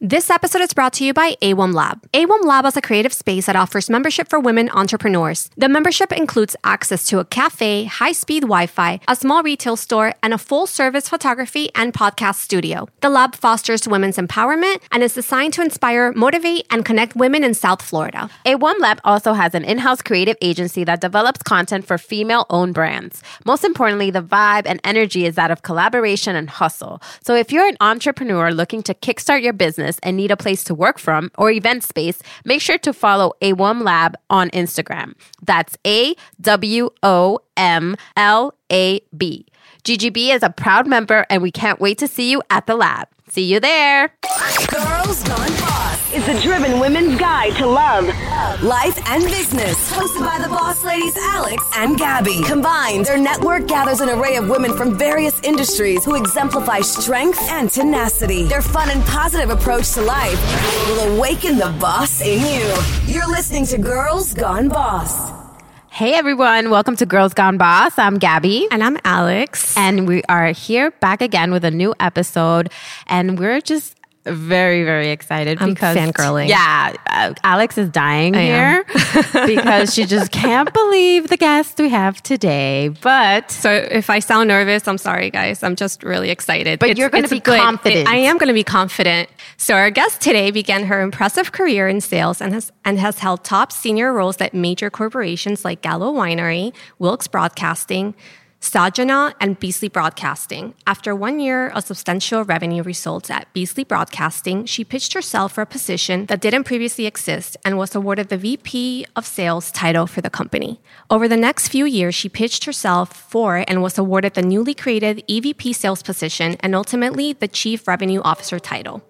This episode is brought to you by AWOM Lab. AWOM Lab is a creative space that offers membership for women entrepreneurs. The membership includes access to a cafe, high speed Wi Fi, a small retail store, and a full service photography and podcast studio. The lab fosters women's empowerment and is designed to inspire, motivate, and connect women in South Florida. AWOM Lab also has an in house creative agency that develops content for female owned brands. Most importantly, the vibe and energy is that of collaboration and hustle. So if you're an entrepreneur looking to kickstart your business, business and need a place to work from or event space, make sure to follow AWOM Lab on Instagram. That's A W O M L A B. GGB is a proud member, and we can't wait to see you at the lab. See you there. Girls Gone Boss is the driven women's guide to love, life, and business. Hosted by the boss ladies Alex and Gabby. Combined, their network gathers an array of women from various industries who exemplify strength and tenacity. Their fun and positive approach to life will awaken the boss in you. You're listening to Girls Gone Boss. Hey everyone, welcome to Girls Gone Boss. I'm Gabby. And I'm Alex. And we are here back again with a new episode. And we're just very, very excited I'm because fangirling. Yeah, uh, Alex is dying I here because she just can't believe the guest we have today. But So if I sound nervous, I'm sorry, guys. I'm just really excited. But you're gonna be good- confident. I am going to be confident. So our guest today began her impressive career in sales and has and has held top senior roles at major corporations like Gallo Winery, Wilkes Broadcasting. Sajana and Beasley Broadcasting. After one year of substantial revenue results at Beasley Broadcasting, she pitched herself for a position that didn't previously exist and was awarded the VP of Sales title for the company. Over the next few years, she pitched herself for and was awarded the newly created EVP sales position and ultimately the Chief Revenue Officer title.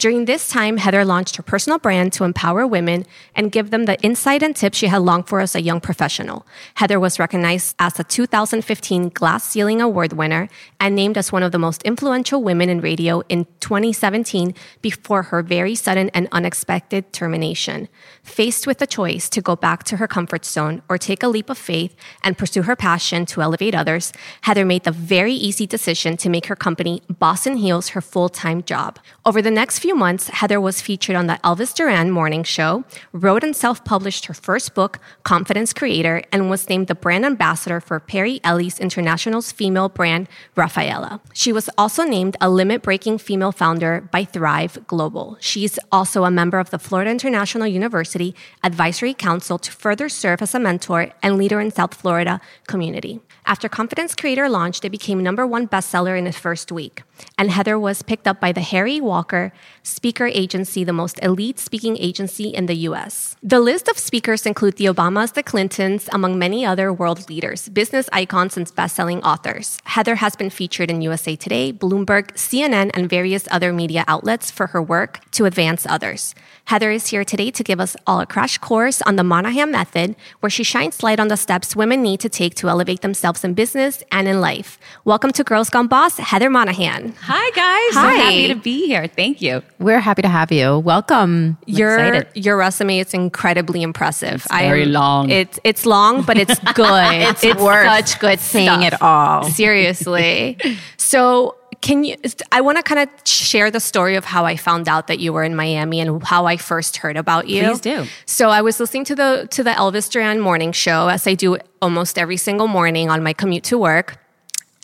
During this time, Heather launched her personal brand to empower women and give them the insight and tips she had longed for as a young professional. Heather was recognized as a 2015 Glass Ceiling Award winner and named as one of the most influential women in radio in 2017 before her very sudden and unexpected termination. Faced with the choice to go back to her comfort zone or take a leap of faith and pursue her passion to elevate others, Heather made the very easy decision to make her company Boss in Heels her full time job. Over the next few months, Heather was featured on the Elvis Duran Morning Show, wrote and self published her first book, Confidence Creator, and was named the brand ambassador for Perry Ellis International's female brand, Rafaella. She was also named a limit breaking female founder by Thrive Global. She's also a member of the Florida International University Advisory Council to further serve as a mentor and leader in South Florida community. After Confidence Creator launched, it became number one bestseller in its first week. And Heather was picked up by the Harry Walker Speaker Agency, the most elite speaking agency in the US. The list of speakers include the Obamas, the Clintons, among many other world leaders, business icons, and best-selling authors. Heather has been featured in USA Today, Bloomberg, CNN, and various other media outlets for her work to advance others. Heather is here today to give us all a crash course on the Monahan method, where she shines light on the steps women need to take to elevate themselves in business and in life. Welcome to Girls Gone Boss, Heather Monahan. Hi guys, Hi. so happy to be here. Thank you. we're happy to have you. Welcome. your excited. your resume is incredibly impressive. It's very long. It's it's long, but it's good. it's worth such good saying stuff. it all. Seriously. so can you? I want to kind of share the story of how I found out that you were in Miami and how I first heard about you. Please do. So I was listening to the to the Elvis Duran morning show as I do almost every single morning on my commute to work,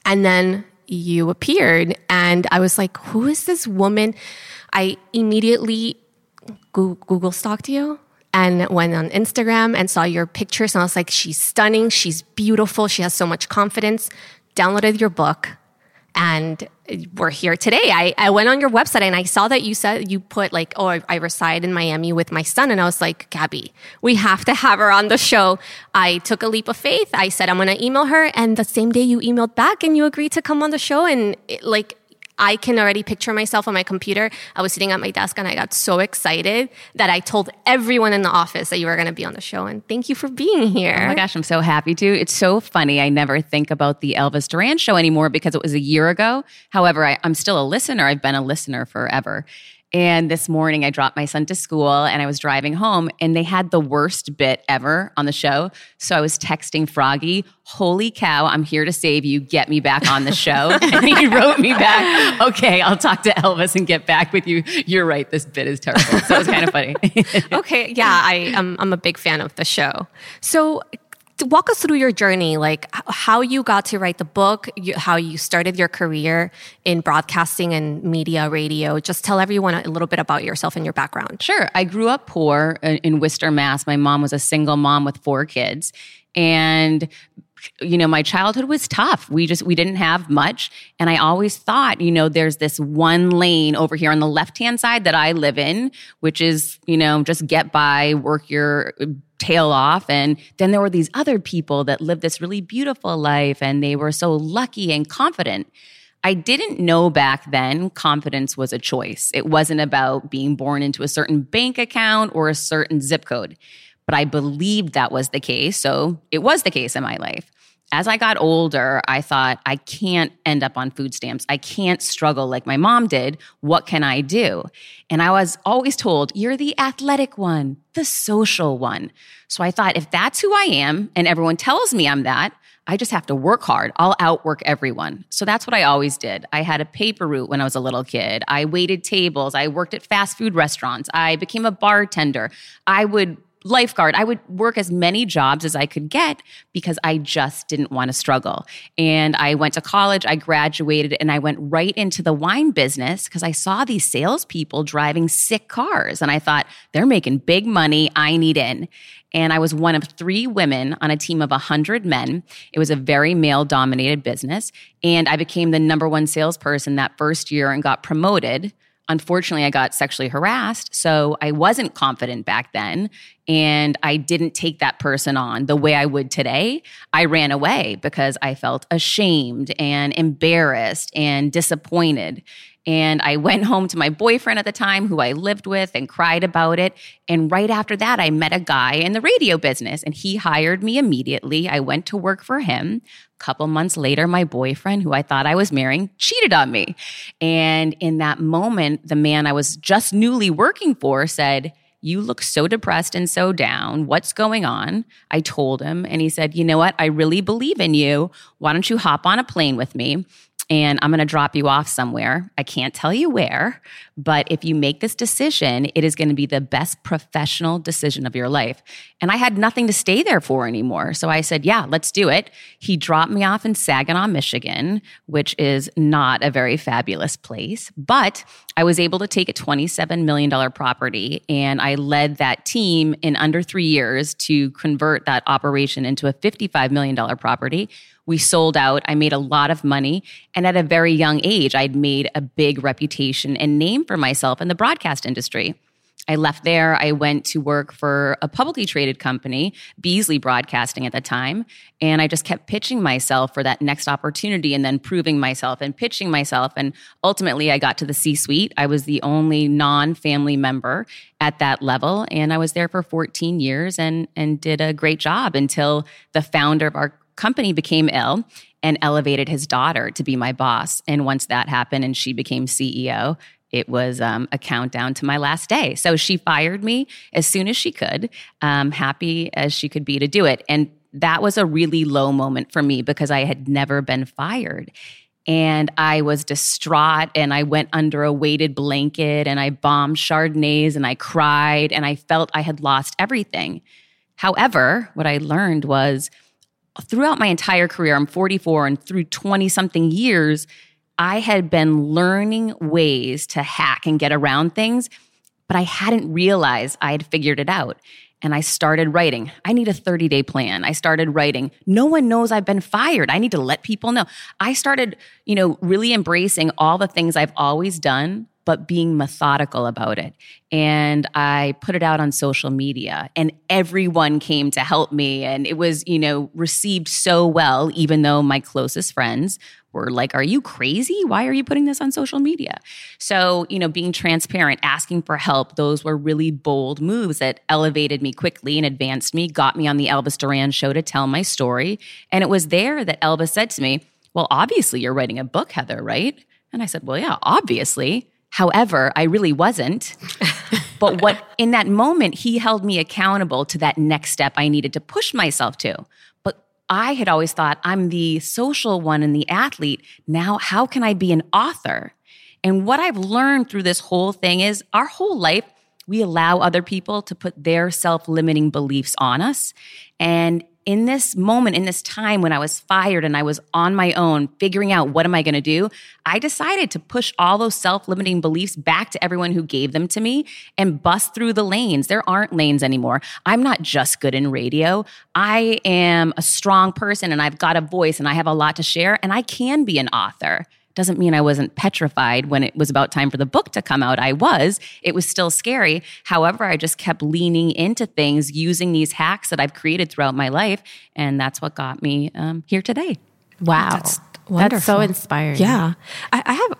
and then you appeared, and I was like, "Who is this woman?" I immediately Google stalked you and went on Instagram and saw your pictures. And I was like, she's stunning. She's beautiful. She has so much confidence. Downloaded your book and eh, we're here today. I, I went on your website and I saw that you said you put like, oh, I, I reside in Miami with my son. And I was like, Gabby, we have to have her on the show. I took a leap of faith. I said, I'm going to email her. And the same day you emailed back and you agreed to come on the show. And it, like, I can already picture myself on my computer. I was sitting at my desk and I got so excited that I told everyone in the office that you were going to be on the show. And thank you for being here. Oh my gosh, I'm so happy to. It's so funny. I never think about the Elvis Duran show anymore because it was a year ago. However, I, I'm still a listener. I've been a listener forever. And this morning, I dropped my son to school and I was driving home, and they had the worst bit ever on the show. So I was texting Froggy, Holy cow, I'm here to save you. Get me back on the show. and he wrote me back, Okay, I'll talk to Elvis and get back with you. You're right. This bit is terrible. So it was kind of funny. okay. Yeah, I, am I'm a big fan of the show. So walk us through your journey, like how you got to write the book, how you started your career in broadcasting and media, radio. Just tell everyone a little bit about yourself and your background. Sure. I grew up poor in Worcester, Mass. My mom was a single mom with four kids. And you know my childhood was tough we just we didn't have much and i always thought you know there's this one lane over here on the left hand side that i live in which is you know just get by work your tail off. And then there were these other people that lived this really beautiful life and they were so lucky and confident. I didn't know back then confidence was a choice. It wasn't about being born into a certain bank account or a certain zip code. But I believed that was the case. So it was the case in my life as I got older, I thought, I can't end up on food stamps. I can't struggle like my mom did. What can I do? And I was always told, you're the athletic one, the social one. So I thought, if that's who I am and everyone tells me I'm that, I just have to work hard. I'll outwork everyone. So that's what I always did. I had a paper route when I was a little kid. I waited tables. I worked at fast food restaurants. I became a bartender. I would lifeguard. I would work as many jobs as I could get because I just didn't want to struggle. And I went to college, I graduated, and I went right into the wine business because I saw these salespeople driving sick cars. And I thought, they're making big money. I need in. And I was one of three women on a team of 100 men. It was a very male dominated business. And I became the number one salesperson that first year and got promoted unfortunately, I got sexually harassed. So I wasn't confident back then. And I didn't take that person on the way I would today. I ran away because I felt ashamed and embarrassed and disappointed. And I went home to my boyfriend at the time, who I lived with, and cried about it. And right after that, I met a guy in the radio business and he hired me immediately. I went to work for him. A couple months later, my boyfriend, who I thought I was marrying, cheated on me. And in that moment, the man I was just newly working for said, you look so depressed and so down. What's going on? I told him, and he said, You know what? I really believe in you. Why don't you hop on a plane with me? And I'm going to drop you off somewhere. I can't tell you where, but if you make this decision, it is going to be the best professional decision of your life. And I had nothing to stay there for anymore. So I said, yeah, let's do it. He dropped me off in Saginaw, Michigan, which is not a very fabulous place, but I was able to take a $27 million property and I led that team in under three years to convert that operation into a $55 million property we sold out. I made a lot of money. And at a very young age, I'd made a big reputation and name for myself in the broadcast industry. I left there. I went to work for a publicly traded company, Beasley Broadcasting at the time. And I just kept pitching myself for that next opportunity and then proving myself and pitching myself. And ultimately, I got to the C suite. I was the only non family member at that level. And I was there for 14 years and, and did a great job until the founder of our company became ill and elevated his daughter to be my boss. And once that happened and she became CEO, it was um, a countdown to my last day. So she fired me as soon as she could, um, happy as she could be to do it. And that was a really low moment for me because I had never been fired. And I was distraught and I went under a weighted blanket and I bombed Chardonnays and I cried and I felt I had lost everything. However, what I learned was throughout my entire career, I'm 44, and through 20 something years, I had been learning ways to hack and get around things, but I hadn't realized I had figured it out. And I started writing. I need a 30 day plan. I started writing. No one knows I've been fired. I need to let people know. I started, you know, really embracing all the things I've always done but being methodical about it. And I put it out on social media and everyone came to help me. And it was, you know, received so well, even though my closest friends were like, Are you crazy? Why are you putting this on social media? So, you know, being transparent, asking for help, those were really bold moves that elevated me quickly and advanced me, got me on the Elvis Duran show to tell my story. And it was there that Elvis said to me, Well, obviously you're writing a book, Heather, right? And I said, Well, yeah, obviously. However, I really wasn't. but what in that moment, he held me accountable to that next step I needed to push myself to. But I had always thought I'm the social one and the athlete. Now, how can I be an author? And what I've learned through this whole thing is our whole life, we allow other people to put their self limiting beliefs on us. And in this moment, in this time when I was fired and I was on my own, figuring out what am I going to do, I decided to push all those self limiting beliefs back to everyone who gave them to me and bust through the lanes. There aren't lanes anymore. I'm not just good in radio. I am a strong person and I've got a voice and I have a lot to share and I can be an author doesn't mean I wasn't petrified when it was about time for the book to come out. I was. It was still scary. However, I just kept leaning into things using these hacks that I've created throughout my life. And that's what got me um, here today. Wow. That's wonderful. That's so inspiring. Yeah. I, I have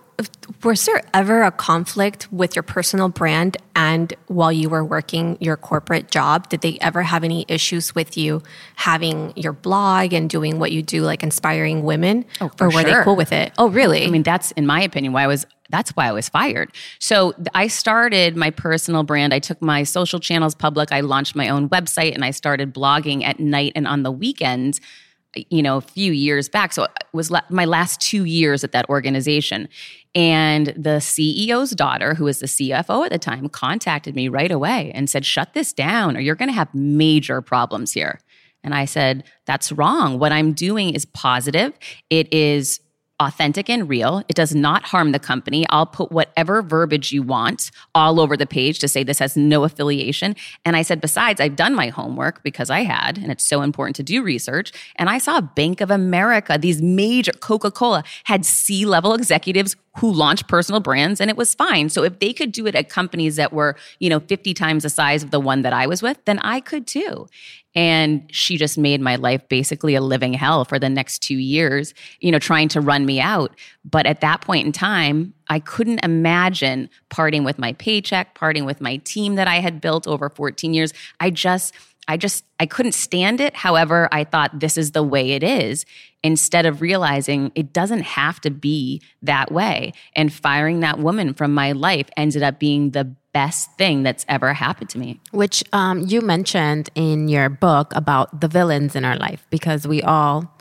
was there ever a conflict with your personal brand and while you were working your corporate job did they ever have any issues with you having your blog and doing what you do like inspiring women oh, or were sure. they cool with it oh really i mean that's in my opinion why i was that's why I was fired. So I started my personal brand. I took my social channels public. I launched my own website and I started blogging at night and on the weekends you know, a few years back. So it was la- my last two years at that organization. And the CEO's daughter, who was the CFO at the time, contacted me right away and said, shut this down or you're going to have major problems here. And I said, that's wrong. What I'm doing is positive. It is authentic and real. It does not harm the company. I'll put whatever verbiage you want all over the page to say this has no affiliation. And I said, besides, I've done my homework because I had, and it's so important to do research. And I saw Bank of America, these major Coca Cola had C level executives who launched personal brands and it was fine. So if they could do it at companies that were, you know, 50 times the size of the one that I was with, then I could too. And she just made my life basically a living hell for the next two years, you know, trying to run me out. But at that point in time, I couldn't imagine parting with my paycheck, parting with my team that I had built over 14 years. I just, I just, I couldn't stand it. However, I thought this is the way it is instead of realizing it doesn't have to be that way. And firing that woman from my life ended up being the best thing that's ever happened to me. Which um, you mentioned in your book about the villains in our life, because we all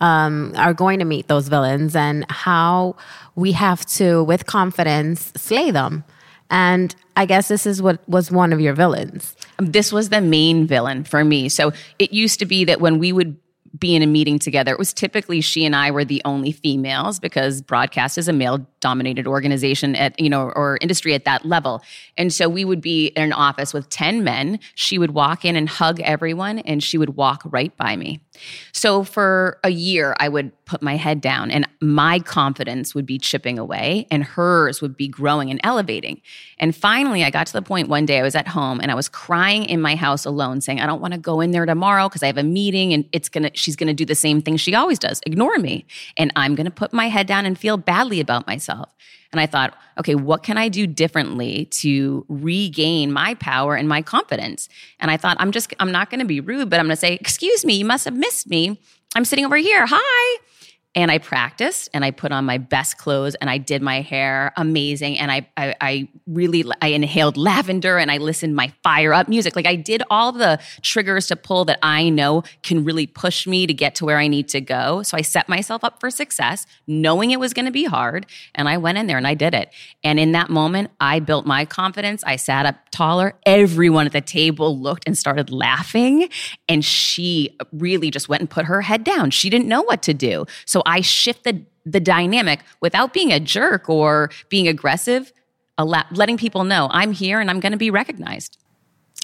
um, are going to meet those villains and how we have to, with confidence, slay them. And I guess this is what was one of your villains. This was the main villain for me. So it used to be that when we would be in a meeting together. It was typically she and I were the only females because broadcast is a male dominated organization at, you know, or industry at that level. And so we would be in an office with 10 men. She would walk in and hug everyone and she would walk right by me. So for a year, I would put my head down and my confidence would be chipping away and hers would be growing and elevating. And finally, I got to the point one day I was at home and I was crying in my house alone saying, I don't want to go in there tomorrow because I have a meeting and it's going to, she's going to do the same thing she always does, ignore me. And I'm going to put my head down and feel badly about myself. And I thought, okay, what can I do differently to regain my power and my confidence? And I thought, I'm just, I'm not going to be rude, but I'm going to say, excuse me, you must have missed me. I'm sitting over here. Hi. And I practiced and I put on my best clothes and I did my hair amazing. And I, I, I really, I inhaled lavender and I listened my fire up music. Like I did all the triggers to pull that I know can really push me to get to where I need to go. So I set myself up for success, knowing it was going to be hard. And I went in there and I did it. And in that moment, I built my confidence. I sat up taller. Everyone at the table looked and started laughing. And she really just went and put her head down. She didn't know what to do. So I shifted the dynamic without being a jerk or being aggressive, letting people know I'm here and I'm going to be recognized.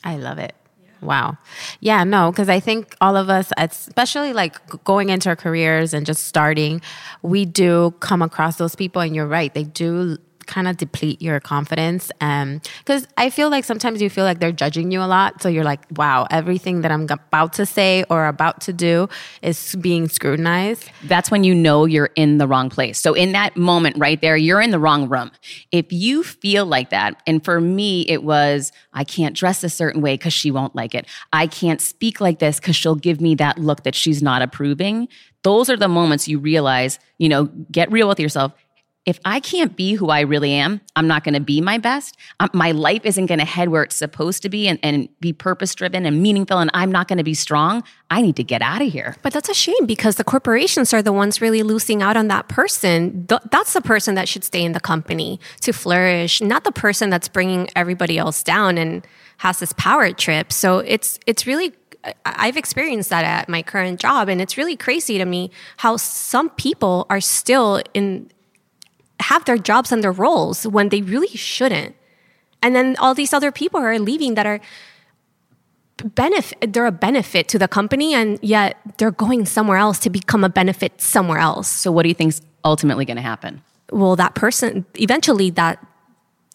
I love it. Wow. Yeah, no, because I think all of us, especially like going into our careers and just starting, we do come across those people, and you're right, they do kind of deplete your confidence. Because um, I feel like sometimes you feel like they're judging you a lot. So you're like, wow, everything that I'm about to say or about to do is being scrutinized. That's when you know you're in the wrong place. So in that moment right there, you're in the wrong room. If you feel like that, and for me, it was, I can't dress a certain way because she won't like it. I can't speak like this because she'll give me that look that she's not approving. Those are the moments you realize, you know, get real with yourself if I can't be who I really am, I'm not going to be my best. Um, my life isn't going to head where it's supposed to be and, and be purpose driven and meaningful, and I'm not going to be strong. I need to get out of here. But that's a shame because the corporations are the ones really losing out on that person. Th- that's the person that should stay in the company to flourish, not the person that's bringing everybody else down and has this power trip. So it's it's really I've experienced that at my current job, and it's really crazy to me how some people are still in have their jobs and their roles when they really shouldn't. And then all these other people are leaving that are benefit they're a benefit to the company and yet they're going somewhere else to become a benefit somewhere else. So what do you think's ultimately going to happen? Well, that person eventually that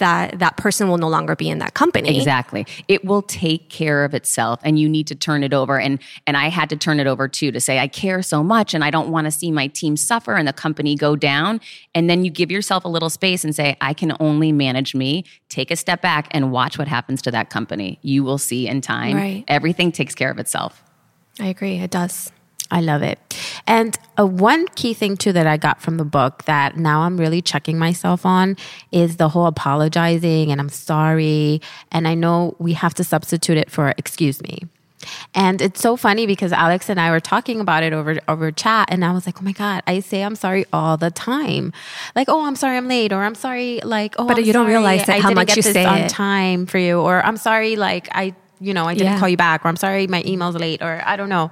that that person will no longer be in that company. Exactly. It will take care of itself and you need to turn it over and and I had to turn it over too to say I care so much and I don't want to see my team suffer and the company go down and then you give yourself a little space and say I can only manage me. Take a step back and watch what happens to that company. You will see in time. Right. Everything takes care of itself. I agree. It does. I love it. And uh, one key thing too that I got from the book that now I'm really checking myself on is the whole apologizing and I'm sorry. And I know we have to substitute it for excuse me. And it's so funny because Alex and I were talking about it over over chat, and I was like, "Oh my god, I say I'm sorry all the time, like, oh, I'm sorry I'm late, or I'm sorry, like, oh, But I'm you don't realize that I how didn't much get you this say on it. time for you, or I'm sorry, like, I, you know, I didn't Yeah. call you back, or I'm sorry, my email's late, or I don't know,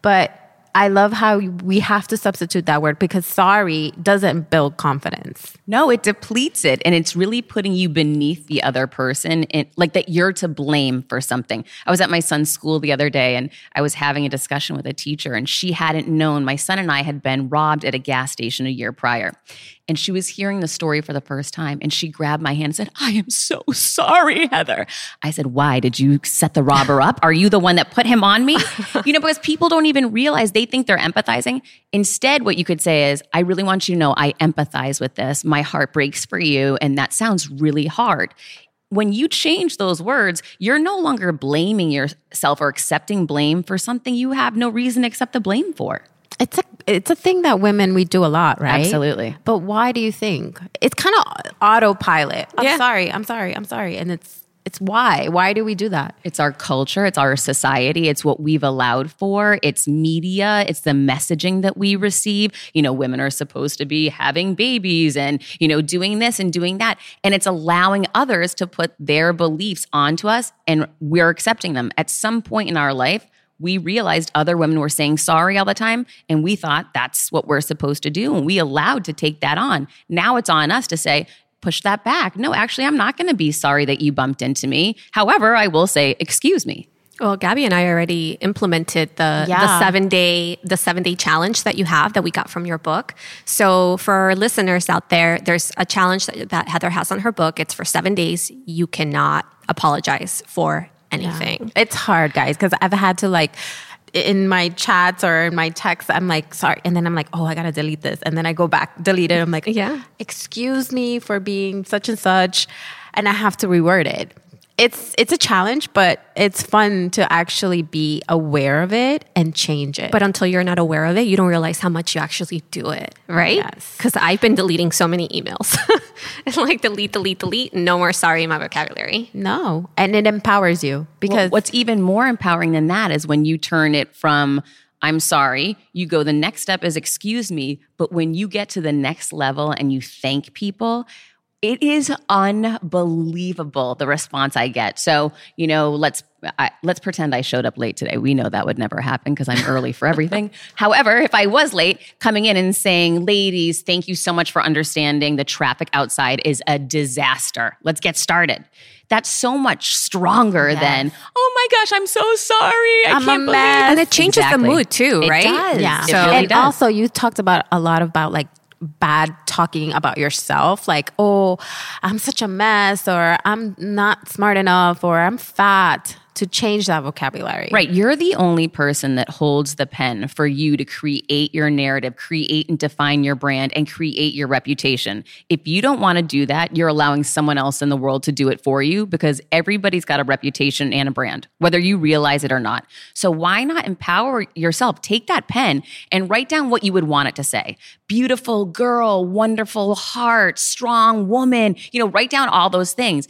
but I love how we have to substitute that word because sorry doesn't build confidence. No, it depletes it. And it's really putting you beneath the other person, like that you're to blame for something. I was at my son's school the other day and I was having a discussion with a teacher, and she hadn't known my son and I had been robbed at a gas station a year prior. And she was hearing the story for the first time. And she grabbed my hand and said, I am so sorry, Heather. I said, Why? Did you set the robber up? Are you the one that put him on me? you know, because people don't even realize they think they're empathizing. Instead, what you could say is, I really want you to know I empathize with this. My heart breaks for you. And that sounds really hard. When you change those words, you're no longer blaming yourself or accepting blame for something you have no reason to accept the blame for. It's a it's a thing that women we do a lot, right? Absolutely. But why do you think it's kind of autopilot? I'm Yeah. sorry, I'm sorry, I'm sorry, and it's it's why? Why do we do that? It's our culture, it's our society, it's what we've allowed for, it's media, it's the messaging that we receive. You know, women are supposed to be having babies and, you know, doing this and doing that. And it's allowing others to put their beliefs onto us and we're accepting them. At some point in our life, we realized other women were saying sorry all the time and we thought that's what we're supposed to do and we allowed to take that on. Now it's on us to say, push that back. No, actually, I'm not going to be sorry that you bumped into me. However, I will say, excuse me. Well, Gabby and I already implemented the, the seven day the seven day challenge that you have that we got from your book. So for our listeners out there, there's a challenge that, that Heather has on her book. It's for seven days. You cannot apologize for anything. It's hard, guys, because I've had to like in my chats or in my texts, I'm like, sorry. And then I'm like, oh, I gotta delete this. And then I go back, delete it. I'm like, Yeah. excuse me for being such and such. And I have to reword it. It's it's a challenge, but it's fun to actually be aware of it and change it. But until you're not aware of it, you don't realize how much you actually do it, right? Yes. Because I've been deleting so many emails. it's like delete, delete, delete. No more sorry in my vocabulary. no. And it empowers you because Well, what's even more empowering than that is when you turn it from I'm sorry, you go the next step is excuse me, but when you get to the next level and you thank people, it is unbelievable the response I get. So, you know, let's I, let's pretend I showed up late today. We know that would never happen because I'm early for everything. However, if I was late, coming in and saying, "Ladies, thank you so much for understanding. The traffic outside is a disaster. Let's get started." That's so much stronger than, "Oh my gosh, I'm so sorry. I I'm can't believe mess." And it changes Exactly. the mood too, It right? does. Yeah. It really and does. also you talked about a lot about like bad talking about yourself like oh i'm such a mess or i'm not smart enough or i'm fat to change that vocabulary. Right. You're the only person that holds the pen for you to create your narrative, create and define your brand, and create your reputation. If you don't want to do that, you're allowing someone else in the world to do it for you because everybody's got a reputation and a brand, whether you realize it or not. So why not empower yourself? Take that pen and write down what you would want it to say. Beautiful girl, wonderful heart, strong woman. You know, write down all those things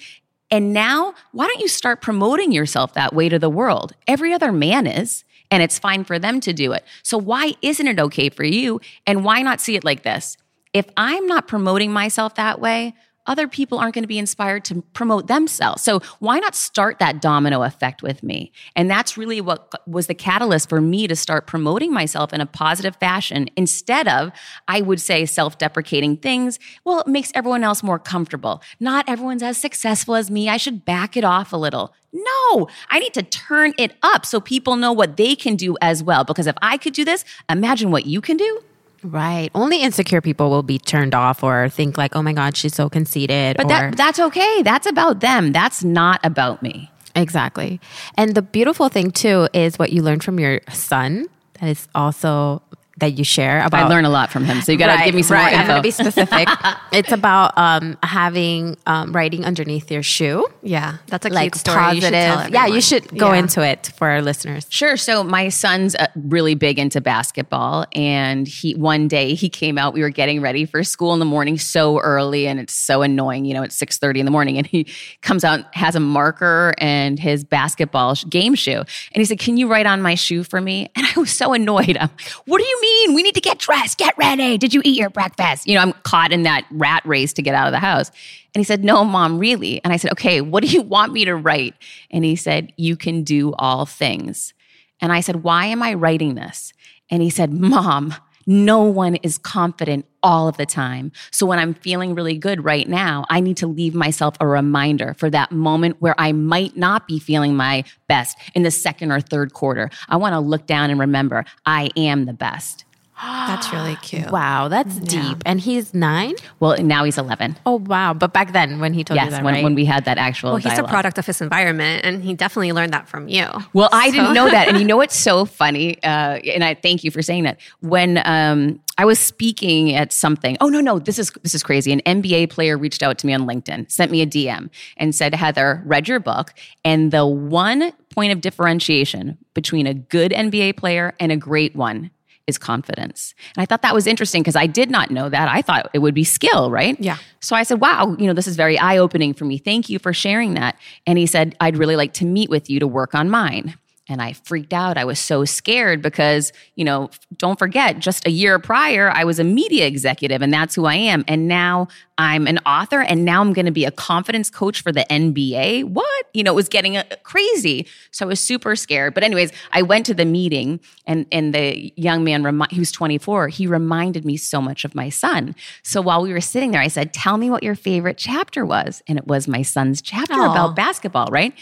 and now, why don't you start promoting yourself that way to the world? Every other man is, and it's fine for them to do it. So, why isn't it okay for you? And why not see it like this? If I'm not promoting myself that way, other people aren't going to be inspired to promote themselves. So why not start that domino effect with me? And that's really what was the catalyst for me to start promoting myself in a positive fashion instead of, I would say, self deprecating things. Well, it makes everyone else more comfortable. Not everyone's as successful as me. I should back it off a little. No, I need to turn it up so people know what they can do as well. Because if I could do this, imagine what you can do. Right. Only insecure people will be turned off or think like, "Oh my god, she's so conceited." But or, that that's okay. That's about them. That's not about me. Exactly. And the beautiful thing too is what you learned from your son. That is also that you share about. I learn a lot from him, so you got to Right, give me some right. more I'm gonna be specific. it's about um, having um, writing underneath your shoe, Yeah, that's a cute like story. positive. You yeah, you should go Yeah. into it for our listeners. Sure. So my son's uh, really big into basketball, and he one day he came out. We were getting ready for school in the morning so early, and it's so annoying. You know, it's six thirty in the morning, and he comes out has a marker and his basketball game shoe, and he said, "Can you write on my shoe for me?" And I was so annoyed. I'm, "What do you mean? We need to get dressed. Get ready. Did you eat your breakfast?" You know, I'm caught in that rat race to get out of the house. And he said, No, mom, really? And I said, Okay, what do you want me to write? And he said, You can do all things. And I said, Why am I writing this? And he said, Mom, no one is confident all of the time. So when I'm feeling really good right now, I need to leave myself a reminder for that moment where I might not be feeling my best in the second or third quarter. I want to look down and remember I am the best. That's really cute. Wow, that's deep. And he's nine. Well, now he's 11. Oh wow! But back then, when he told you that, when, right? when we had that actual Well, he's dialogue. a product of his environment, and he definitely learned that from you. Well, I didn't know that, and you know what's so funny? Uh, and I thank you for saying that. When um, I was speaking at something, oh no, no, this is this is crazy. An NBA player reached out to me on LinkedIn, sent me a DM, and said, "Heather, read your book, and the one point of differentiation between a good NBA player and a great one." Is confidence. And I thought that was interesting because I did not know that. I thought it would be skill, right? Yeah. So I said, wow, you know, this is very eye opening for me. Thank you for sharing that. And he said, I'd really like to meet with you to work on mine. And I freaked out. I was so scared because, you know, don't forget, just a year prior, I was a media executive and that's who I am. And now I'm an author and now I'm going to be a confidence coach for the NBA. What? You know, it was getting uh, crazy. So I was super scared. But, anyways, I went to the meeting and, and the young man, remi- he was 24, he reminded me so much of my son. So while we were sitting there, I said, Tell me what your favorite chapter was. And it was my son's chapter Aw. about basketball, right?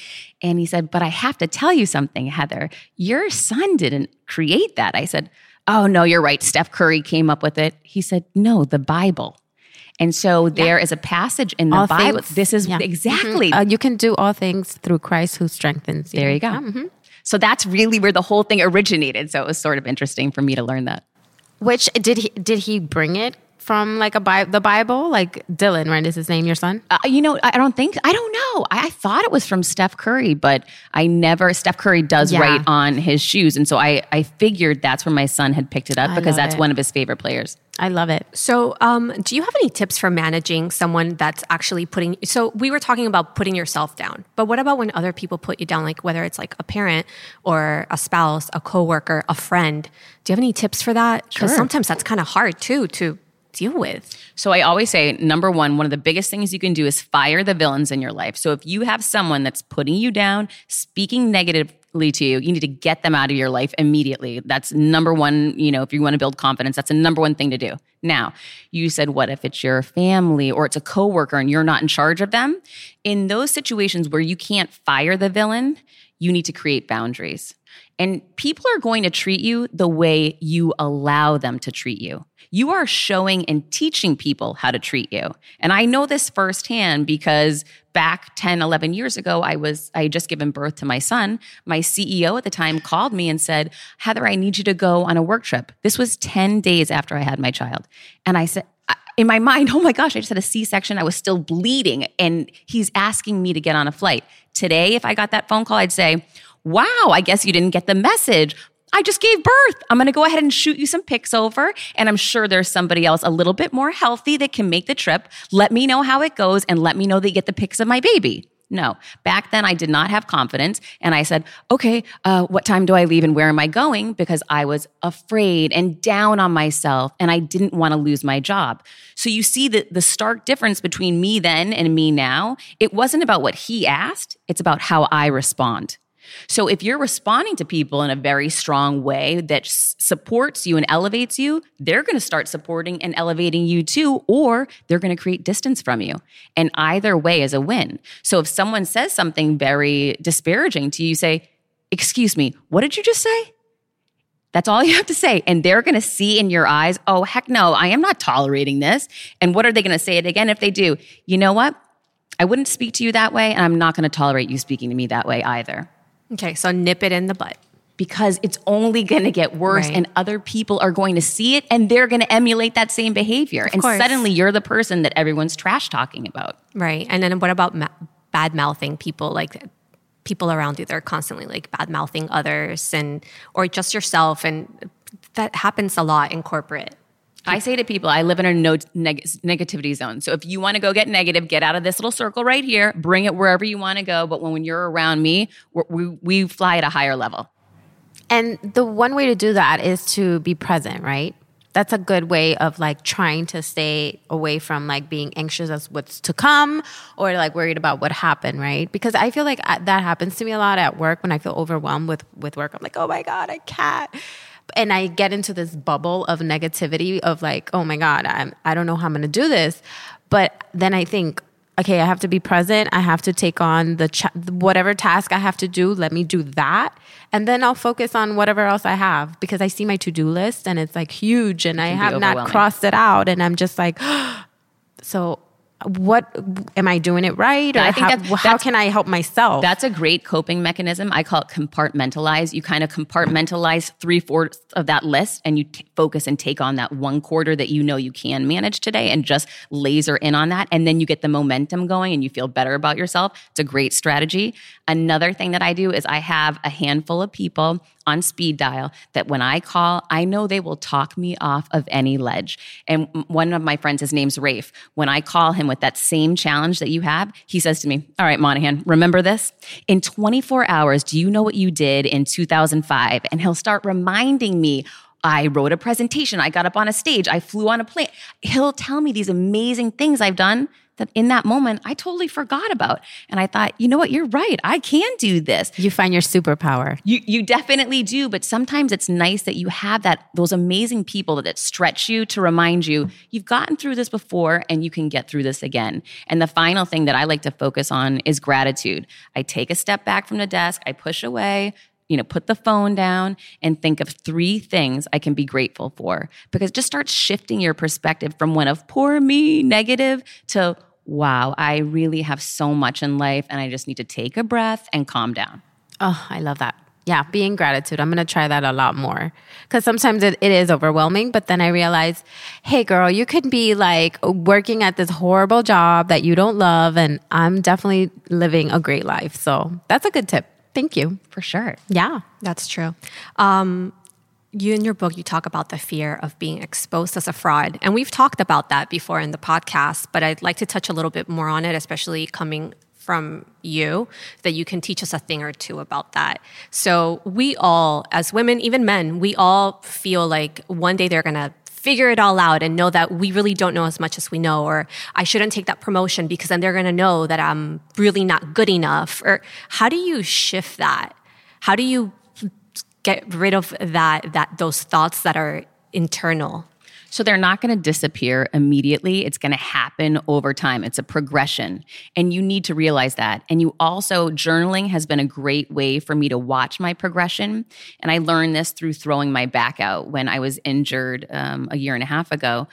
And he said, But I have to tell you something, Heather. Your son didn't create that. I said, Oh, no, you're right. Steph Curry came up with it. He said, No, the Bible. And so there is a passage in the All Bible. things- This is yeah. exactly. Uh, you can do all things through Christ who strengthens you. there you go. Yeah, mhm. So that's really where the whole thing originated. So it was sort of interesting for me to learn that. Which did he did he bring it from like a Bi- the Bible? Like Dylan, right? Is his name your son? Uh, you know, I I don't think, I don't know. I, I thought it was from Steph Curry, but I never, Steph Curry does Yeah. write on his shoes. And so I, I figured that's where my son had picked it up I because that's it. one of his favorite players. I love it. So, um, do you have any tips for managing someone that's actually putting? So, we were talking about putting yourself down, but what about when other people put you down? Like whether it's like a parent or a spouse, a coworker, a friend. Do you have any tips for that? Because Sure. sometimes that's kind of hard too to deal with. So I always say, number one, one of the biggest things you can do is fire the villains in your life. So if you have someone that's putting you down, speaking negatively to you, you need to get them out of your life immediately. That's number one, you know, if you want to build confidence, that's the number one thing to do. Now, you said, what if it's your family or it's a coworker and you're not in charge of them? In those situations where you can't fire the villain, you need to create boundaries. And people are going to treat you the way you allow them to treat you. You are showing and teaching people how to treat you. And I know this firsthand because back 10, 11 years ago, I was, I had just given birth to my son. My CEO at the time called me and said, Heather, I need you to go on a work trip. This was 10 days after I had my child. And I said, in my mind, oh my gosh, I just had a C section. I was still bleeding. And he's asking me to get on a flight. Today, if I got that phone call, I'd say, wow, I guess you didn't get the message. I just gave birth. I'm going to go ahead and shoot you some pics over. And I'm sure there's somebody else a little bit more healthy that can make the trip. Let me know how it goes and let me know that you get the pics of my baby. No, back then I did not have confidence. And I said, okay, uh, what time do I leave and where am I going? Because I was afraid and down on myself and I didn't want to lose my job. So you see the, the stark difference between me then and me now. It wasn't about what he asked, it's about how I respond. So if you're responding to people in a very strong way that s- supports you and elevates you, they're going to start supporting and elevating you too, or they're going to create distance from you. And either way is a win. So if someone says something very disparaging to you, you say, Excuse me, what did you just say? That's all you have to say. And they're going to see in your eyes, oh, heck no, I am not tolerating this. And what are they going to say it again if they do? You know what? I wouldn't speak to you that way, and I'm not going to tolerate you speaking to me that way either Okay, so nip it in the butt. because it's only going to get worse Right. and other people are going to see it and they're going to emulate that same behavior and course. suddenly you're the person that everyone's trash talking about Right. And then what about ma- bad mouthing people like people around you? They're constantly like bad mouthing others and or just yourself and that happens a lot in corporate. I say to people i live in a no neg- negativity zone so if you want to go get negative get out of this little circle right here bring it wherever you want to go but when, when you're around me we, we fly at a higher level And the one way to do that is to be present, right? That's a good way of like trying to stay away from like being anxious as what's to come or like worried about what happened, right? Because I feel like uh, that happens to me a lot at work when I feel overwhelmed with with work. I'm like, "Oh my god, I can't." And I get into this bubble of negativity of like, "Oh my god, I'm I don't know how I'm going to do this." But then I think okay, I have to be present. I have to take on the ch- whatever task I have to do. Let me do that, and then I'll focus on whatever else I have because I see my to do list and it's like huge, and I have not crossed it out, and I'm just like, so what am I doing it right, or I think how, that's- how that's- can I help myself? That's a great coping mechanism. I call it compartmentalize. You kind of compartmentalize three fourths of that list and you t- focus and take on that one quarter that you know you can manage today and just laser in on that. And then you get the momentum going and you feel better about yourself. It's a great strategy. Another thing that I do is I have a handful of people on speed dial that when I call, I know they will talk me off of any ledge. And one of my friends, his name's Rafe. When I call him with that same challenge that you have, he says to me, All right, Monahan, remember this? In 24 hours, do you know what you did in 2005? And he'll start reminding me. I wrote a presentation. I got up on a stage. I flew on a plane. He'll tell me these amazing things I've done that in that moment I totally forgot about. And I thought, you know what? You're right. I can do this. you find your superpower. You you definitely do, but sometimes it's nice that you have that those amazing people that stretch you to remind you you've gotten through this before and you can get through this again. And the final thing that I like to focus on is gratitude. I take a step back from the desk, I push away, you know, put the phone down and think of three things I can be grateful for because just start shifting your perspective from one of poor me, negative to wow, I really have so much in life and I just need to take a breath and calm down. Oh, I love that. Yeah, being gratitude. I'm going to try that a lot more because sometimes it, it is overwhelming. But then I realize, hey, girl, you could be like working at this horrible job that you don't love, and I'm definitely living a great life. So that's a good tip. Thank you. For sure. Yeah. That's true. Um, you in your book, you talk about the fear of being exposed as a fraud. And we've talked about that before in the podcast, but I'd like to touch a little bit more on it, especially coming from you, that you can teach us a thing or two about that. So we all, as women, even men, we all feel like one day they're going to figure it all out and know that we really don't know as much as we know or I shouldn't take that promotion because then they're going to know that I'm really not good enough or how do you shift that? How do you get rid of that that those thoughts that are internal? So they're not going to disappear immediately. It's going to happen over time. It's a progression. And you need to realize that. And you also, journaling has been a great way for me to watch my progression. And I learned this through throwing my back out when I was injured um, a year and a half ago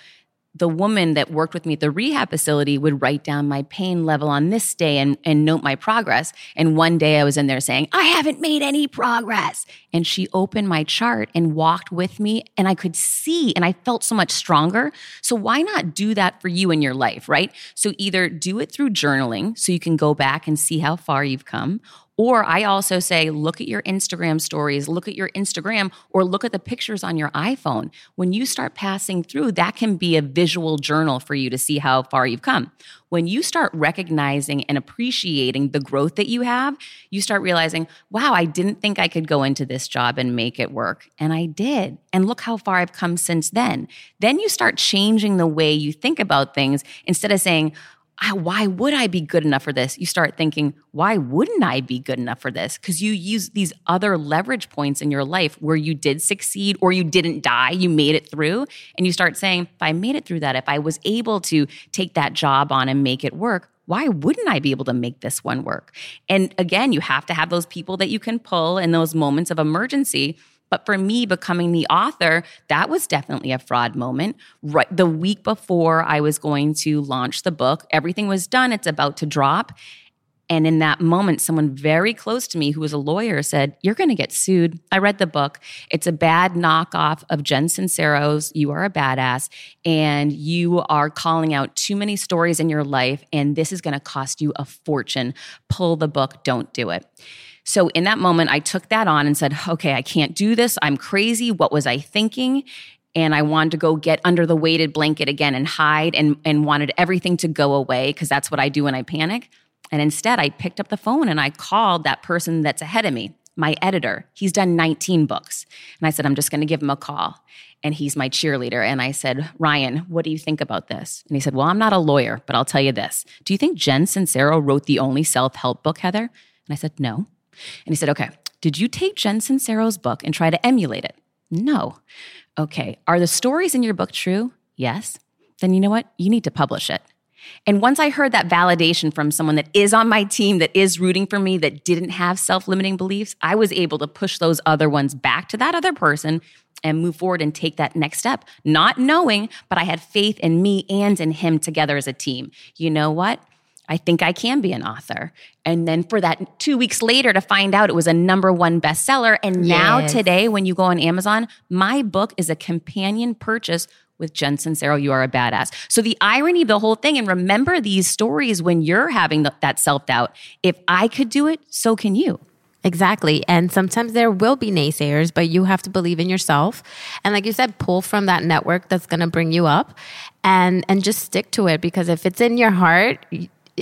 the woman that worked with me at the rehab facility would write down my pain level on this day and, and note my progress. And one day I was in there saying, I haven't made any progress. And she opened my chart and walked with me, and I could see and I felt so much stronger. So, why not do that for you in your life, right? So, either do it through journaling so you can go back and see how far you've come, or I also say, look at your Instagram stories, look at your Instagram, or look at the pictures on your iPhone. When you start passing through, that can be a visual journal for you to see how far you've come. When you start recognizing and appreciating the growth that you have, you start realizing, wow, I didn't think I could go into this job and make it work. And I did. And look how far I've come since then. Then you start changing the way you think about things instead of saying, why would I be good enough for this? You start thinking, why wouldn't I be good enough for this? Because you use these other leverage points in your life where you did succeed or you didn't die, you made it through. And you start saying, if I made it through that, if I was able to take that job on and make it work, why wouldn't I be able to make this one work? And again, you have to have those people that you can pull in those moments of emergency but for me, becoming the author, that was definitely a fraud moment. Right the week before I was going to launch the book, everything was done, it's about to drop. And in that moment, someone very close to me who was a lawyer said, You're going to get sued. I read the book. It's a bad knockoff of Jen Sincero's You Are a Badass. And you are calling out too many stories in your life. And this is going to cost you a fortune. Pull the book. Don't do it. So in that moment, I took that on and said, okay, I can't do this. I'm crazy. What was I thinking? And I wanted to go get under the weighted blanket again and hide and, and wanted everything to go away because that's what I do when I panic. And instead, I picked up the phone and I called that person that's ahead of me, my editor. He's done 19 books. And I said, I'm just going to give him a call. And he's my cheerleader. And I said, Ryan, what do you think about this? And he said, Well, I'm not a lawyer, but I'll tell you this. Do you think Jen Sincero wrote the only self help book, Heather? And I said, No. And he said, Okay, did you take Jen Sincero's book and try to emulate it? No. Okay, are the stories in your book true? Yes. Then you know what? You need to publish it. And once I heard that validation from someone that is on my team, that is rooting for me, that didn't have self limiting beliefs, I was able to push those other ones back to that other person and move forward and take that next step, not knowing, but I had faith in me and in him together as a team. You know what? I think I can be an author. And then for that two weeks later to find out it was a number one bestseller. And now today, when you go on Amazon, my book is a companion purchase with Jen Sincero, you are a badass. So the irony of the whole thing, and remember these stories when you're having the, that self doubt. If I could do it, so can you. Exactly. And sometimes there will be naysayers, but you have to believe in yourself. And like you said, pull from that network that's going to bring you up and and just stick to it because if it's in your heart,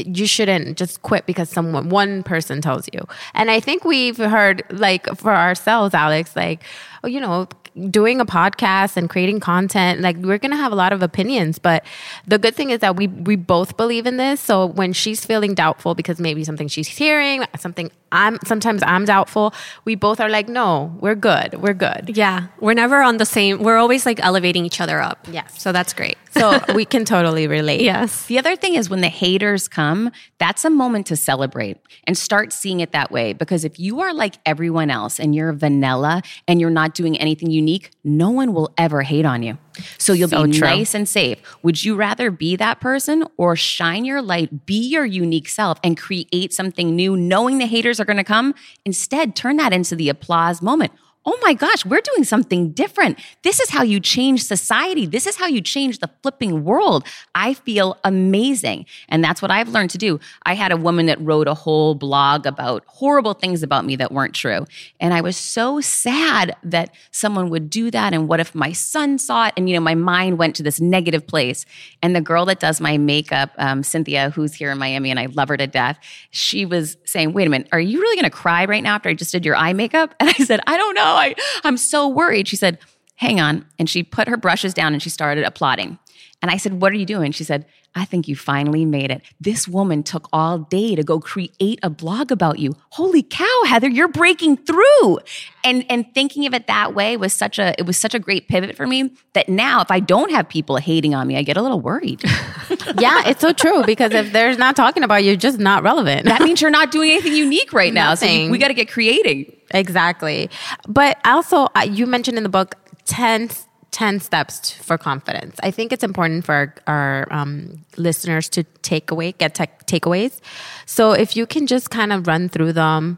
you shouldn't just quit because someone one person tells you. And i think we've heard like for ourselves alex like oh, you know doing a podcast and creating content like we're going to have a lot of opinions but the good thing is that we we both believe in this. So when she's feeling doubtful because maybe something she's hearing something i'm sometimes i'm doubtful. We both are like no we're good we're good. Yeah we're never on the same we're always like elevating each other up. Yes. So that's great. So we can totally relate. Yes. The other thing is when the haters come that's a moment to celebrate and start seeing it that way. Because if you are like everyone else and you're vanilla and you're not doing anything unique, no one will ever hate on you. So you'll so be true. nice and safe. Would you rather be that person or shine your light, be your unique self, and create something new, knowing the haters are going to come? Instead, turn that into the applause moment oh my gosh, we're doing something different. This is how you change society. This is how you change the flipping world. I feel amazing. And that's what I've learned to do. I had a woman that wrote a whole blog about horrible things about me that weren't true. And I was so sad that someone would do that. And what if my son saw it? And, you know, my mind went to this negative place. And the girl that does my makeup, um, Cynthia, who's here in Miami, and I love her to death, she was saying, wait a minute, are you really going to cry right now after I just did your eye makeup? And I said, I don't know. I, I'm so worried. She said, hang on. And she put her brushes down and she started applauding. And I said, What are you doing? She said, I think you finally made it. This woman took all day to go create a blog about you. Holy cow, Heather, you're breaking through. And and thinking of it that way was such a it was such a great pivot for me that now if I don't have people hating on me, I get a little worried. yeah, it's so true because if they're not talking about you, you're just not relevant. that means you're not doing anything unique right now. So you, we got to get creating. Exactly. But also, you mentioned in the book 10 10 steps for confidence. I think it's important for our, our um, listeners to take away, get takeaways. So if you can just kind of run through them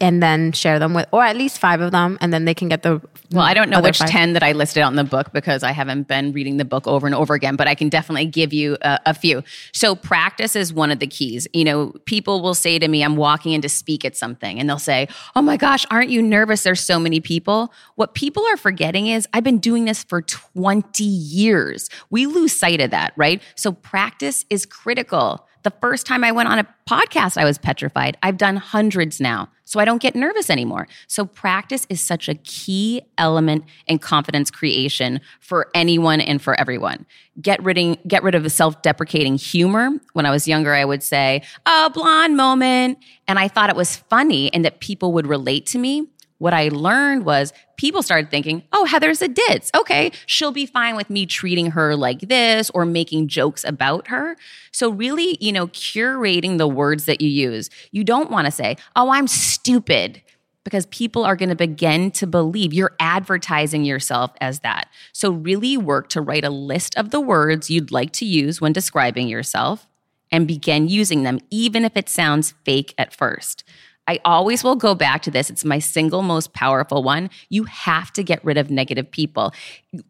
and then share them with, or at least five of them, and then they can get the. Well, I don't know which five. 10 that I listed out in the book because I haven't been reading the book over and over again, but I can definitely give you a, a few. So, practice is one of the keys. You know, people will say to me, I'm walking in to speak at something, and they'll say, Oh my gosh, aren't you nervous? There's so many people. What people are forgetting is I've been doing this for 20 years. We lose sight of that, right? So, practice is critical. The first time I went on a podcast, I was petrified. I've done hundreds now, so I don't get nervous anymore. So, practice is such a key element in confidence creation for anyone and for everyone. Get rid, get rid of the self deprecating humor. When I was younger, I would say, a blonde moment. And I thought it was funny and that people would relate to me what I learned was people started thinking, oh, Heather's a ditz. Okay, she'll be fine with me treating her like this or making jokes about her. So, really, you know, curating the words that you use. You don't want to say, oh, I'm stupid, because people are going to begin to believe you're advertising yourself as that. So, really work to write a list of the words you'd like to use when describing yourself and begin using them, even if it sounds fake at first. I always will go back to this. It's my single most powerful one. You have to get rid of negative people.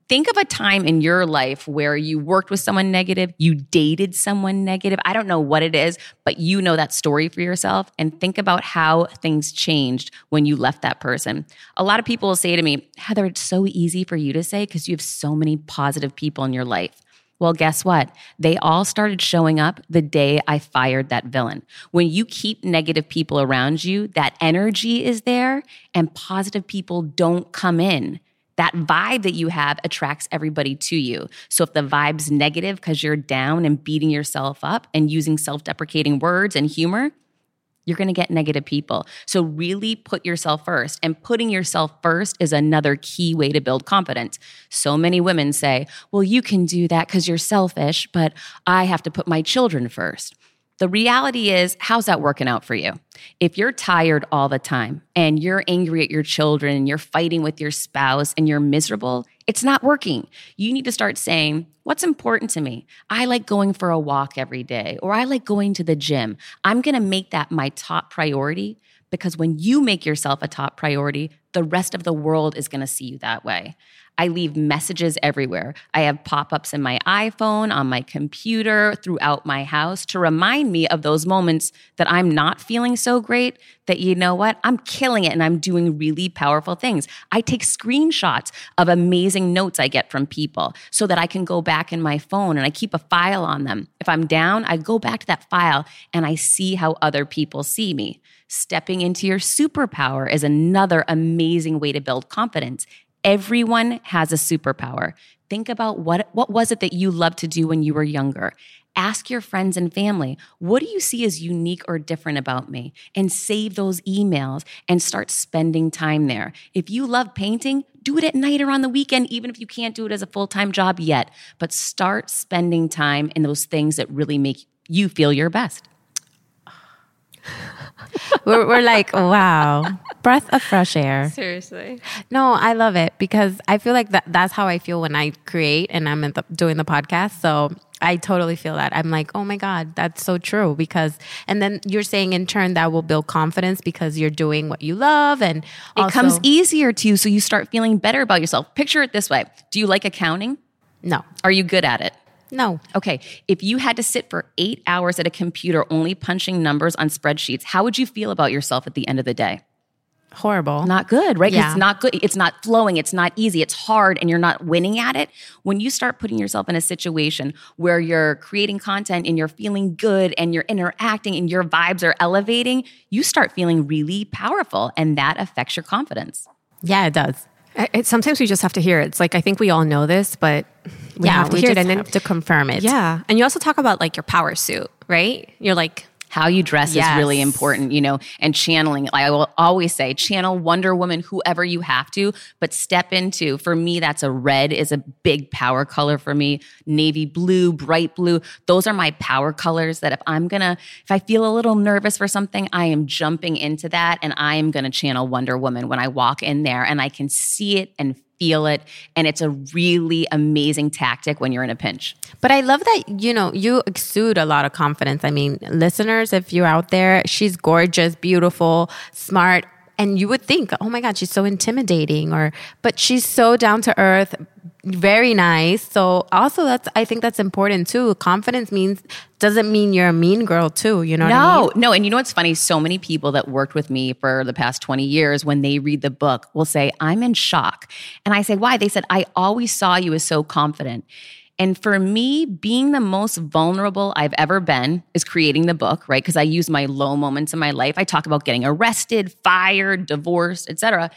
Think of a time in your life where you worked with someone negative, you dated someone negative. I don't know what it is, but you know that story for yourself and think about how things changed when you left that person. A lot of people will say to me, Heather, it's so easy for you to say because you have so many positive people in your life. Well, guess what? They all started showing up the day I fired that villain. When you keep negative people around you, that energy is there and positive people don't come in. That vibe that you have attracts everybody to you. So if the vibe's negative because you're down and beating yourself up and using self deprecating words and humor, you're going to get negative people. So, really put yourself first. And putting yourself first is another key way to build confidence. So many women say, Well, you can do that because you're selfish, but I have to put my children first. The reality is, how's that working out for you? If you're tired all the time and you're angry at your children and you're fighting with your spouse and you're miserable, it's not working. You need to start saying, What's important to me? I like going for a walk every day, or I like going to the gym. I'm gonna make that my top priority because when you make yourself a top priority, the rest of the world is gonna see you that way. I leave messages everywhere. I have pop ups in my iPhone, on my computer, throughout my house to remind me of those moments that I'm not feeling so great. That you know what? I'm killing it and I'm doing really powerful things. I take screenshots of amazing notes I get from people so that I can go back in my phone and I keep a file on them. If I'm down, I go back to that file and I see how other people see me. Stepping into your superpower is another amazing way to build confidence. Everyone has a superpower. Think about what, what was it that you loved to do when you were younger? Ask your friends and family, what do you see as unique or different about me? And save those emails and start spending time there. If you love painting, do it at night or on the weekend, even if you can't do it as a full time job yet. But start spending time in those things that really make you feel your best. We're, we're like, wow, breath of fresh air. Seriously. No, I love it because I feel like that, that's how I feel when I create and I'm the, doing the podcast. So I totally feel that. I'm like, oh my God, that's so true. Because, and then you're saying in turn that will build confidence because you're doing what you love and also, it comes easier to you. So you start feeling better about yourself. Picture it this way Do you like accounting? No. Are you good at it? No. Okay. If you had to sit for eight hours at a computer only punching numbers on spreadsheets, how would you feel about yourself at the end of the day? Horrible. Not good, right? Yeah. It's not good. It's not flowing. It's not easy. It's hard and you're not winning at it. When you start putting yourself in a situation where you're creating content and you're feeling good and you're interacting and your vibes are elevating, you start feeling really powerful and that affects your confidence. Yeah, it does. It, sometimes we just have to hear it. It's like I think we all know this, but we yeah, have to hear it. And then have to confirm it. yeah, and you also talk about like your power suit, right? You're like how you dress Yes. is really important, you know, and channeling. I will always say, channel Wonder Woman, whoever you have to, but step into. For me, that's a red is a big power color for me. Navy blue, bright blue. Those are my power colors. That if I'm gonna, if I feel a little nervous for something, I am jumping into that, and I am gonna channel Wonder Woman when I walk in there, and I can see it and feel it, and it's a really amazing tactic when you're in a pinch. But I love that, you know, you exude a lot of confidence. I mean, listeners, if you're out there, she's gorgeous, beautiful, smart. And you would think, oh my God, she's so intimidating or, but she's so down to earth, very nice. So also that's, I think that's important too. Confidence means, doesn't mean you're a mean girl too. You know what I mean? No, no. And you know what's funny? So many people that worked with me for the past 20 years, when they read the book, will say, I'm in shock. And I say, why? They said, I always saw you as so confident. And for me, being the most vulnerable I've ever been is creating the book, right? Because I use my low moments in my life. I talk about getting arrested, fired, divorced, etc.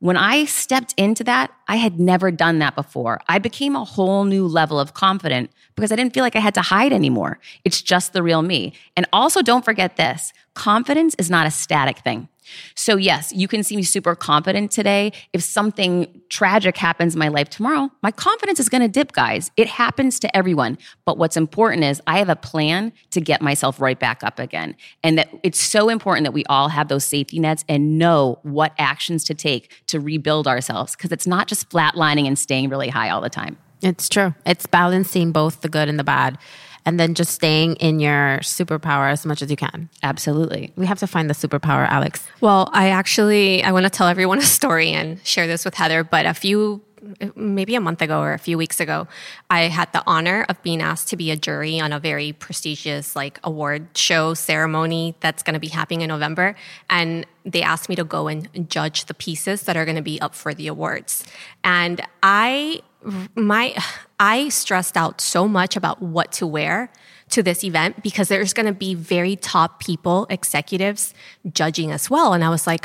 When I stepped into that, I had never done that before. I became a whole new level of confident because I didn't feel like I had to hide anymore. It's just the real me. And also, don't forget this confidence is not a static thing. So, yes, you can see me super confident today. If something tragic happens in my life tomorrow, my confidence is going to dip, guys. It happens to everyone. But what's important is I have a plan to get myself right back up again. And that it's so important that we all have those safety nets and know what actions to take to rebuild ourselves because it's not just flatlining and staying really high all the time. It's true. It's balancing both the good and the bad. And then just staying in your superpower as much as you can. Absolutely. We have to find the superpower, Alex. Well, I actually I want to tell everyone a story and share this with Heather, but a few maybe a month ago or a few weeks ago, I had the honor of being asked to be a jury on a very prestigious like award show ceremony that's going to be happening in November and they asked me to go and judge the pieces that are going to be up for the awards. And I my I stressed out so much about what to wear to this event because there's going to be very top people, executives judging as well. And I was like,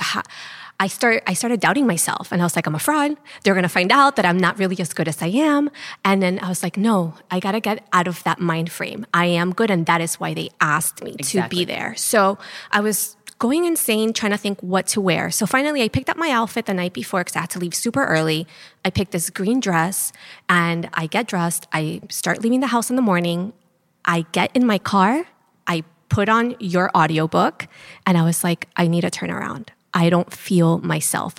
I start I started doubting myself and I was like, I'm a fraud. They're gonna find out that I'm not really as good as I am. And then I was like, no, I gotta get out of that mind frame. I am good, and that is why they asked me Exactly. to be there. So I was going insane trying to think what to wear. So finally I picked up my outfit the night before because I had to leave super early. I picked this green dress and I get dressed. I start leaving the house in the morning. I get in my car, I put on your audiobook, and I was like, I need a turn around. I don't feel myself.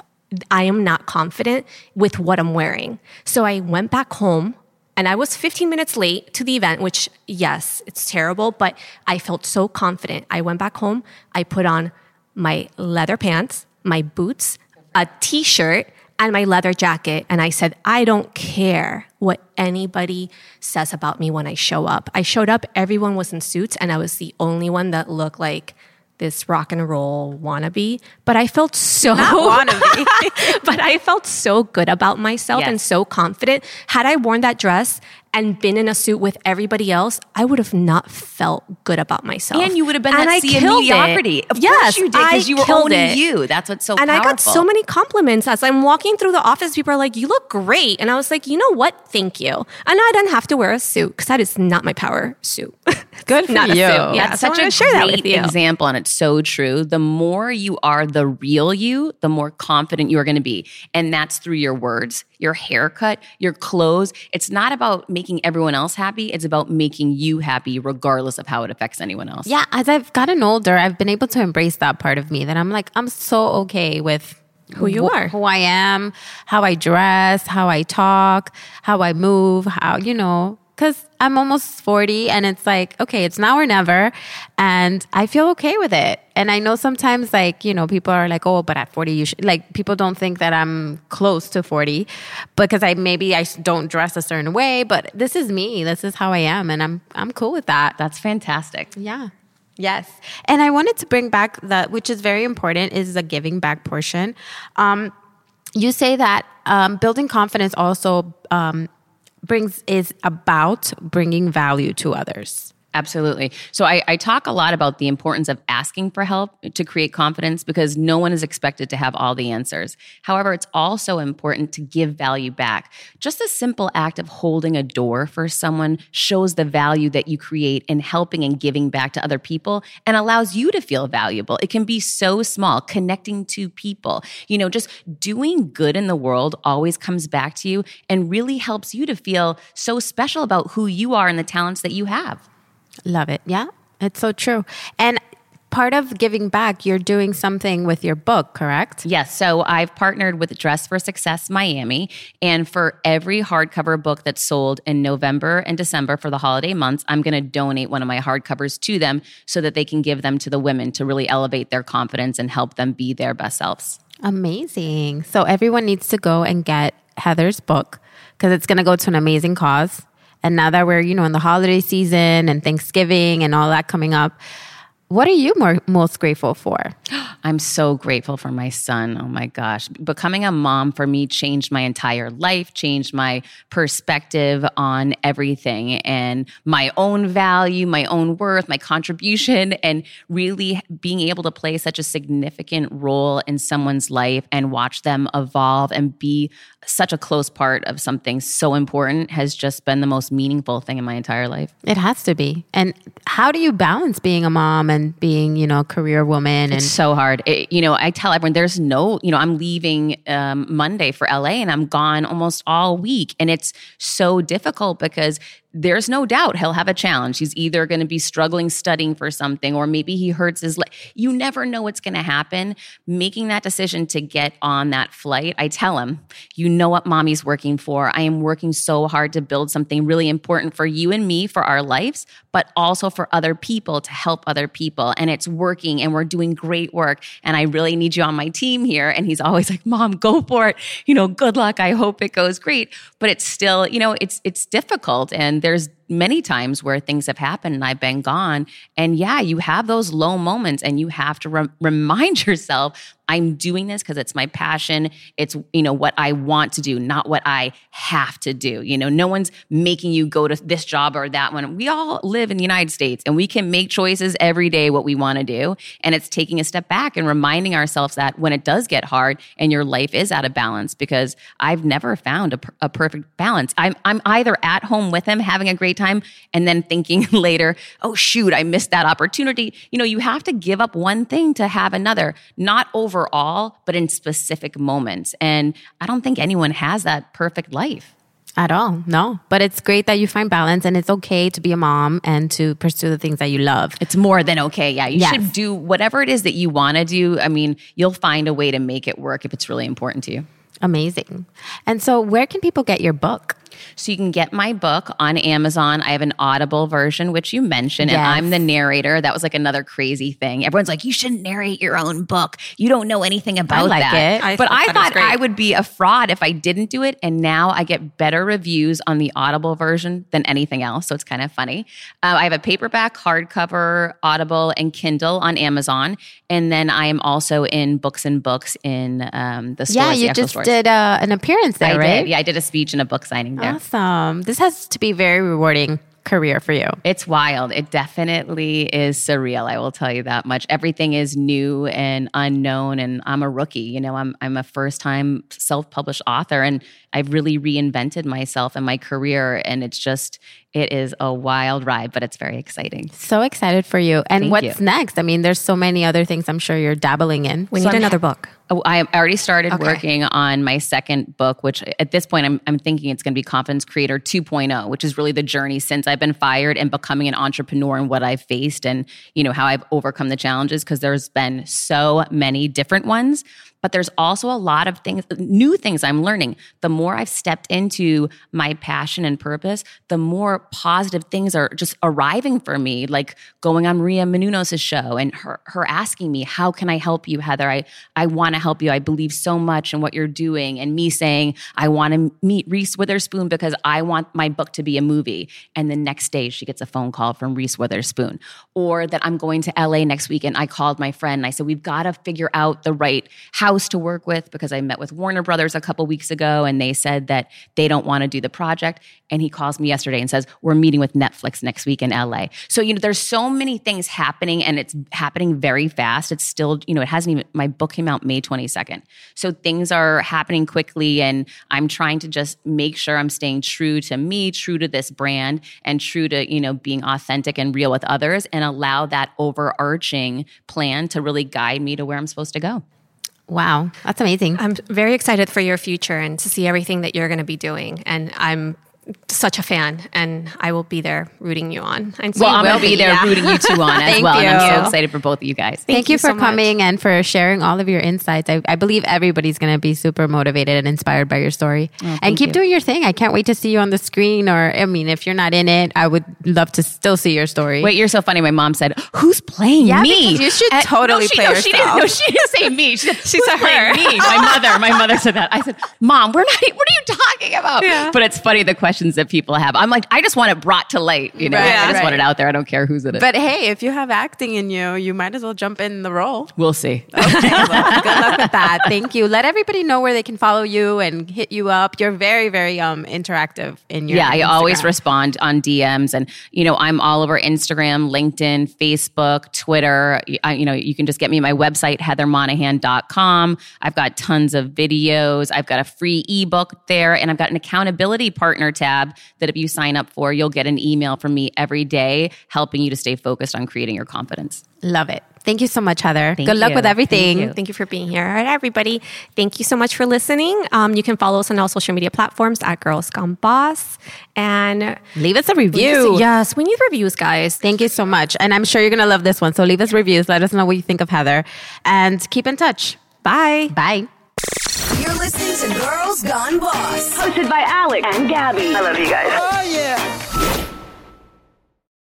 I am not confident with what I'm wearing. So I went back home and I was 15 minutes late to the event, which, yes, it's terrible, but I felt so confident. I went back home, I put on my leather pants, my boots, a t shirt, and my leather jacket. And I said, I don't care what anybody says about me when I show up. I showed up, everyone was in suits, and I was the only one that looked like this rock and roll wannabe. But I felt so wannabe. but I felt so good about myself and so confident. Had I worn that dress and been in a suit with everybody else, I would have not felt good about myself. And you would have been And that I sea killed it. Of yes, course you did, because you were owning it. you. That's what's so And I got so many compliments as I'm walking through the office. People are like, "You look great," and I was like, "You know what? Thank you." And I didn't have to wear a suit because that is not my power suit. Good for not a you. suit. Yeah, That's such a share that great with you. example, and it's so true. The more you are the real you, the more confident you are going to be, and that's through your words, your haircut, your clothes. It's not about making everyone else happy; it's about making you happy, regardless of how it affects anyone else. Yeah, as I've gotten older, I've been able to embrace that part of me that I'm like, I'm so okay with Who you are. who I am, how I dress, how I talk, how I move, how, you know, because I'm almost 40 and it's like, okay, it's now or never. And I feel okay with it. And I know sometimes, like, you know, people are like, oh, but at 40, you should, like, people don't think that I'm close to 40 because I maybe I don't dress a certain way, but this is me. This is how I am. And I'm, I'm cool with that. That's fantastic. Yeah. Yes. And I wanted to bring back that, which is very important, is the giving back portion. Um, you say that um, building confidence also um, brings is about bringing value to others. Absolutely. So I, I, talk a lot about the importance of asking for help to create confidence because no one is expected to have all the answers. However, it's also important to give value back. Just a simple act of holding a door for someone shows the value that you create in helping and giving back to other people and allows you to feel valuable. It can be so small, connecting to people. You know, just doing good in the world always comes back to you and really helps you to feel so special about who you are and the talents that you have. Love it. Yeah, it's so true. And part of giving back, you're doing something with your book, correct? Yes. So I've partnered with Dress for Success Miami. And for every hardcover book that's sold in November and December for the holiday months, I'm going to donate one of my hardcovers to them so that they can give them to the women to really elevate their confidence and help them be their best selves. Amazing. So everyone needs to go and get Heather's book because it's going to go to an amazing cause. And now that we're, you know, in the holiday season and Thanksgiving and all that coming up, what are you more, most grateful for? I'm so grateful for my son. Oh my gosh. Becoming a mom for me changed my entire life, changed my perspective on everything and my own value, my own worth, my contribution, and really being able to play such a significant role in someone's life and watch them evolve and be such a close part of something so important has just been the most meaningful thing in my entire life. It has to be. And how do you balance being a mom and being, you know, a career woman? It's so hard. It, you know, I tell everyone there's no, you know, I'm leaving um, Monday for LA and I'm gone almost all week. And it's so difficult because there's no doubt he'll have a challenge. He's either going to be struggling studying for something, or maybe he hurts his leg. You never know what's going to happen. Making that decision to get on that flight, I tell him, you know what mommy's working for. I am working so hard to build something really important for you and me for our lives, but also for other people to help other people. And it's working and we're doing great work. And I really need you on my team here. And he's always like, Mom, go for it. You know, good luck. I hope it goes great. But it's still, you know, it's it's difficult. And there's many times where things have happened and I've been gone. And yeah, you have those low moments and you have to re- remind yourself I'm doing this because it's my passion. It's, you know, what I want to do, not what I have to do. You know, no one's making you go to this job or that one. We all live in the United States and we can make choices every day what we want to do. And it's taking a step back and reminding ourselves that when it does get hard and your life is out of balance, because I've never found a, a perfect balance. I'm, I'm either at home with him having a great time and then thinking later, oh, shoot, I missed that opportunity. You know, you have to give up one thing to have another, not overall, but in specific moments. And I don't think anyone has that perfect life. At all. No. But it's great that you find balance and it's okay to be a mom and to pursue the things that you love. It's more than okay. Yeah. You yes. should do whatever it is that you want to do. I mean, you'll find a way to make it work if it's really important to you. Amazing. And so, where can people get your book? So you can get my book on Amazon. I have an Audible version, which you mentioned, yes. and I'm the narrator. That was like another crazy thing. Everyone's like, you shouldn't narrate your own book. You don't know anything about I like that. It. I but I thought I would be a fraud if I didn't do it. And now I get better reviews on the Audible version than anything else. So it's kind of funny. Uh, I have a paperback, hardcover, Audible, and Kindle on Amazon. And then I am also in Books and Books in um, the stores. Yeah, you just stores. did uh, an appearance there, I right? Did. Yeah, I did a speech and a book signing there. Awesome. This has to be very rewarding career for you? It's wild. It definitely is surreal. I will tell you that much. Everything is new and unknown, and I'm a rookie. You know, I'm I'm a first time self published author, and I've really reinvented myself and my career, and it's just it is a wild ride, but it's very exciting. So excited for you. And Thank what's you. next? I mean, there's so many other things I'm sure you're dabbling in. We so need I'm, another book. Oh, I already started okay. working on my second book, which at this point I'm, I'm thinking it's going to be Confidence Creator 2.0, which is really the journey since I've been fired and becoming an entrepreneur and what I've faced and, you know, how I've overcome the challenges because there's been so many different ones but there's also a lot of things, new things I'm learning. The more I've stepped into my passion and purpose, the more positive things are just arriving for me, like going on Maria Menounos' show and her, her asking me, How can I help you, Heather? I, I want to help you. I believe so much in what you're doing. And me saying, I want to meet Reese Witherspoon because I want my book to be a movie. And the next day she gets a phone call from Reese Witherspoon. Or that I'm going to LA next week and I called my friend and I said, We've got to figure out the right how house to work with because I met with Warner Brothers a couple weeks ago and they said that they don't want to do the project. And he calls me yesterday and says, We're meeting with Netflix next week in LA. So, you know, there's so many things happening and it's happening very fast. It's still, you know, it hasn't even, my book came out May 22nd. So things are happening quickly and I'm trying to just make sure I'm staying true to me, true to this brand, and true to, you know, being authentic and real with others and allow that overarching plan to really guide me to where I'm supposed to go. Wow, that's amazing. I'm very excited for your future and to see everything that you're going to be doing. And I'm such a fan, and I will be there rooting you on. And so Well, you I'm will going to be there yeah. rooting you two on as Thank well. And I'm so excited for both of you guys. Thank, you you for so coming and for sharing all of your insights. I, I believe everybody's going to be super motivated and inspired by your story. Oh, and keep you. doing your thing. I can't wait to see you on the screen. Or, I mean, if you're not in it, I would love to still see your story. Wait, you're so funny. My mom said, "Who's playing Yeah, me?" because you should And- totally no, she, play no, She didn't, no, she didn't say me. She said, She said playing her." me?" My mother. My mother said that. I said, "Mom, we're not. What are you talking about?" Yeah. But it's funny the that people have. I'm like, I just want it brought to light. You know, Right, I just right. want it out there. I don't care who's in it. but hey, if you have acting in you, you might as well jump in the role. we'll see. Okay, well, good luck with that. Thank you. Let everybody know where they can follow you and hit you up. You're very, very um interactive in your yeah, I always respond on DMs, and you know, I'm all over Instagram, LinkedIn, Facebook, Twitter. I, you know, you can just get me my website heathermonahan.com. I've got tons of videos. I've got a free ebook there, and I've got an accountability partner tab that if you sign up for, you'll get an email from me every day, helping you to stay focused on creating your confidence. Love it. Thank you so much, Heather. Thank Good luck with everything. Thank you. Thank you for being here. All right, everybody. Thank you so much for listening. Um, you can follow us on all social media platforms at Girls Gone Boss. And Leave us a review. yes, we need reviews, guys. Thank you so much. And I'm sure you're going to love this one. So leave us reviews. Let us know what you think of Heather. And keep in touch. Bye. Bye. You're listening to Girls Gone Boss, hosted by Alex and Gabby. I love you guys. Oh yeah.